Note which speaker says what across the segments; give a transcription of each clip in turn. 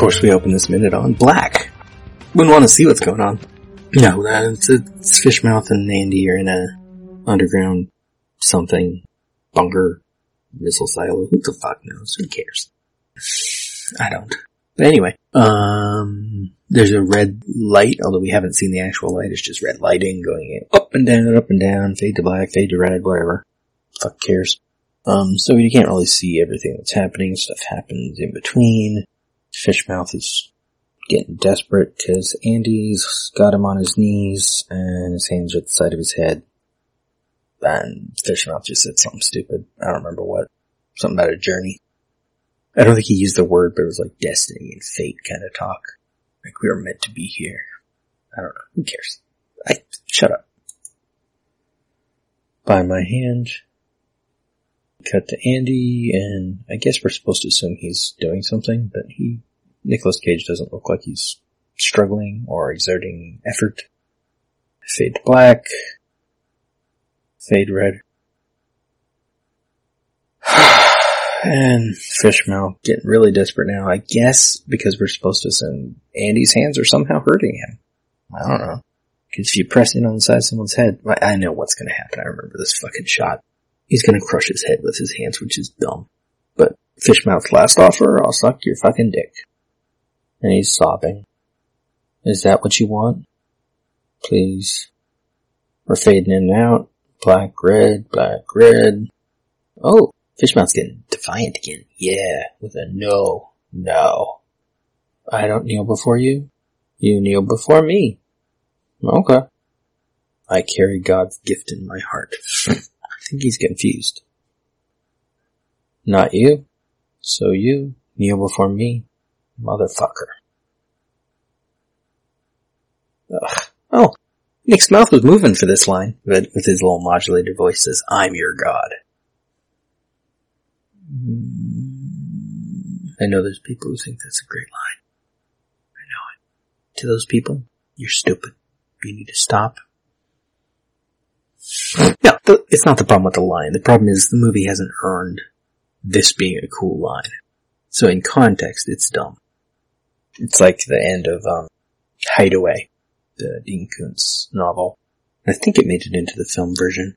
Speaker 1: course, we open this minute on black. Wouldn't want to see what's going on. No, it's, it's Fishmouth and Andy are in a underground something bunker missile silo. Who the fuck knows? Who cares? I don't. But anyway, um, there's a red light, although we haven't seen the actual light. It's just red lighting going up and down, up and down, fade to black, fade to red, whatever. Fuck cares. Um, so you can't really see everything that's happening. Stuff happens in between. Fishmouth is getting desperate because Andy's got him on his knees and his hands at the side of his head. And Fishmouth just said something stupid. I don't remember what. Something about a journey. I don't think he used the word, but it was like destiny and fate kind of talk. Like we were meant to be here. I don't know. Who cares? I, shut up. By my hand. Cut to Andy, and I guess we're supposed to assume he's doing something, but he, Nicolas Cage doesn't look like he's struggling or exerting effort. Fade to black. Fade red. and Fishmouth getting really desperate now. I guess because we're supposed to assume Andy's hands are somehow hurting him. I don't know. Because if you press in on the side of someone's head, I know what's to happen. I remember this fucking shot. He's to crush his head with his hands, which is dumb. But Fishmouth's last offer, I'll suck your fucking dick. And he's sobbing. Is that what you want? Please. We're fading in and out. Black, red, black, red. Oh, Fishmouth's getting defiant again. Yeah, with a no, no. I don't kneel before you. You kneel before me. Okay. I carry God's gift in my heart. Think he's confused. Not you. So you kneel before me, motherfucker. Ugh. Oh, Nick's mouth was moving for this line, but with his little modulated voice says, I'm your God. I know there's people who think that's a great line. I know it. To those people, you're stupid. You need to stop. No, it's not the problem with the line. The problem is the movie hasn't earned this being a cool line. So in context, it's dumb. It's like the end of um, Hideaway, the Dean Koontz novel. I think it made it into the film version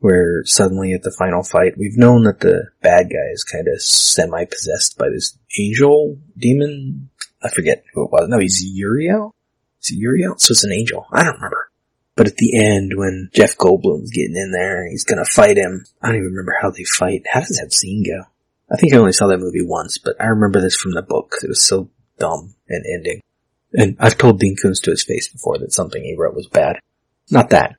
Speaker 1: where suddenly at the final fight, we've known that the bad guy is kind of semi-possessed by this angel demon. I forget who it was. No, he's Uriel? Is it Uriel? So it's an angel. I don't remember. But at the end, when Jeff Goldblum's getting in there he's gonna fight him, I don't even remember how they fight. How does that scene go? I think I only saw that movie once, but I remember this from the book because it was so dumb and ending. And I've told Dean Koontz to his face before that something he wrote was bad. Not that.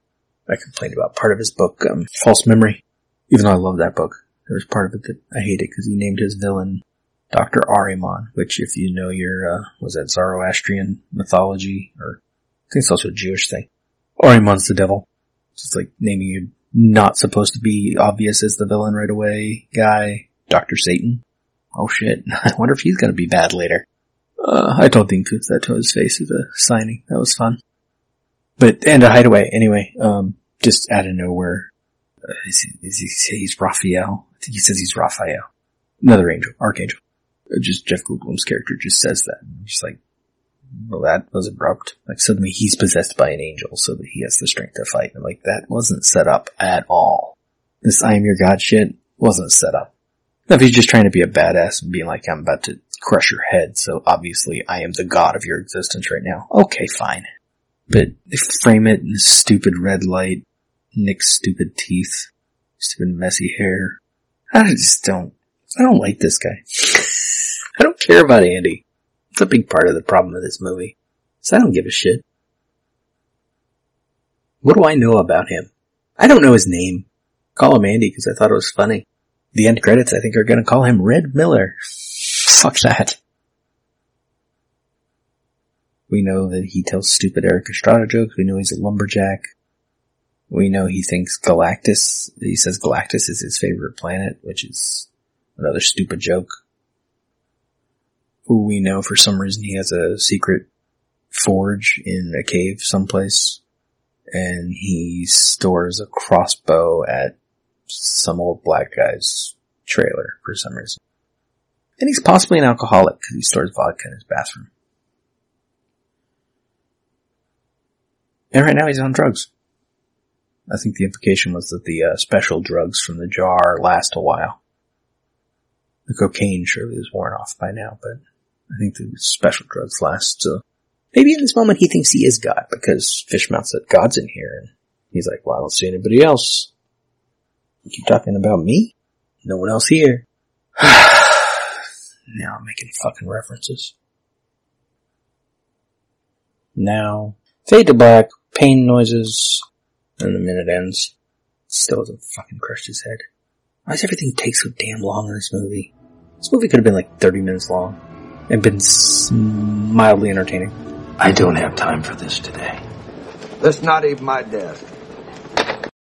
Speaker 1: I complained about part of his book, um, False Memory. Even though I love that book, there was part of it that I hated because he named his villain Dr. Ahriman, which if you know your, uh, was that Zoroastrian mythology, or I think it's also a Jewish thing. Ahriman's the devil. It's like naming you not supposed to be obvious as the villain right away guy, Dr. Satan. Oh shit, I wonder if he's gonna be bad later. Uh, I told Dean Koontz that to his face at a signing. That was fun. But, and a hideaway, anyway, um, just out of nowhere. Uh, is, he, is he he's Raphael? I think he says he's Raphael. Another angel, archangel. Uh, just Jeff Goldblum's character just says that. Just like, well, that was abrupt. Like suddenly he's possessed by an angel so that he has the strength to fight. And like that wasn't set up at all. This I am your god shit wasn't set up. Now, if he's just trying to be a badass and being like, I'm about to crush your head, so obviously I am the god of your existence right now. Okay, fine. But they frame it in stupid red light, Nick's stupid teeth, stupid messy hair. I just don't, I don't like this guy. I don't care about Andy. It's a big part of the problem of this movie. So I don't give a shit. What do I know about him? I don't know his name. Call him Andy because I thought it was funny. The end credits I think are gonna call him Red Miller. Fuck that. We know that he tells stupid Erik Estrada jokes. We know he's a lumberjack. We know he thinks Galactus, he says Galactus is his favorite planet, which is another stupid joke. Who we know for some reason he has a secret forge in a cave someplace. And he stores a crossbow at some old black guy's trailer for some reason. And he's possibly an alcoholic because he stores vodka in his bathroom. And right now he's on drugs. I think the implication was that the uh, special drugs from the jar last a while. The cocaine surely is worn off by now, but I think the special drugs last. So maybe in this moment he thinks he is God because Fishmouth said God's in here, and he's like, "Well, I don't see anybody else." You keep talking about me? No one else here. now I'm making fucking references. Now, fade to black, pain noises, and the minute ends. Still hasn't fucking crushed his head. Why does everything take so damn long in this movie? This movie could have been like 30 minutes long and been mildly entertaining.
Speaker 2: I don't have time for this today.
Speaker 3: That's not even my desk.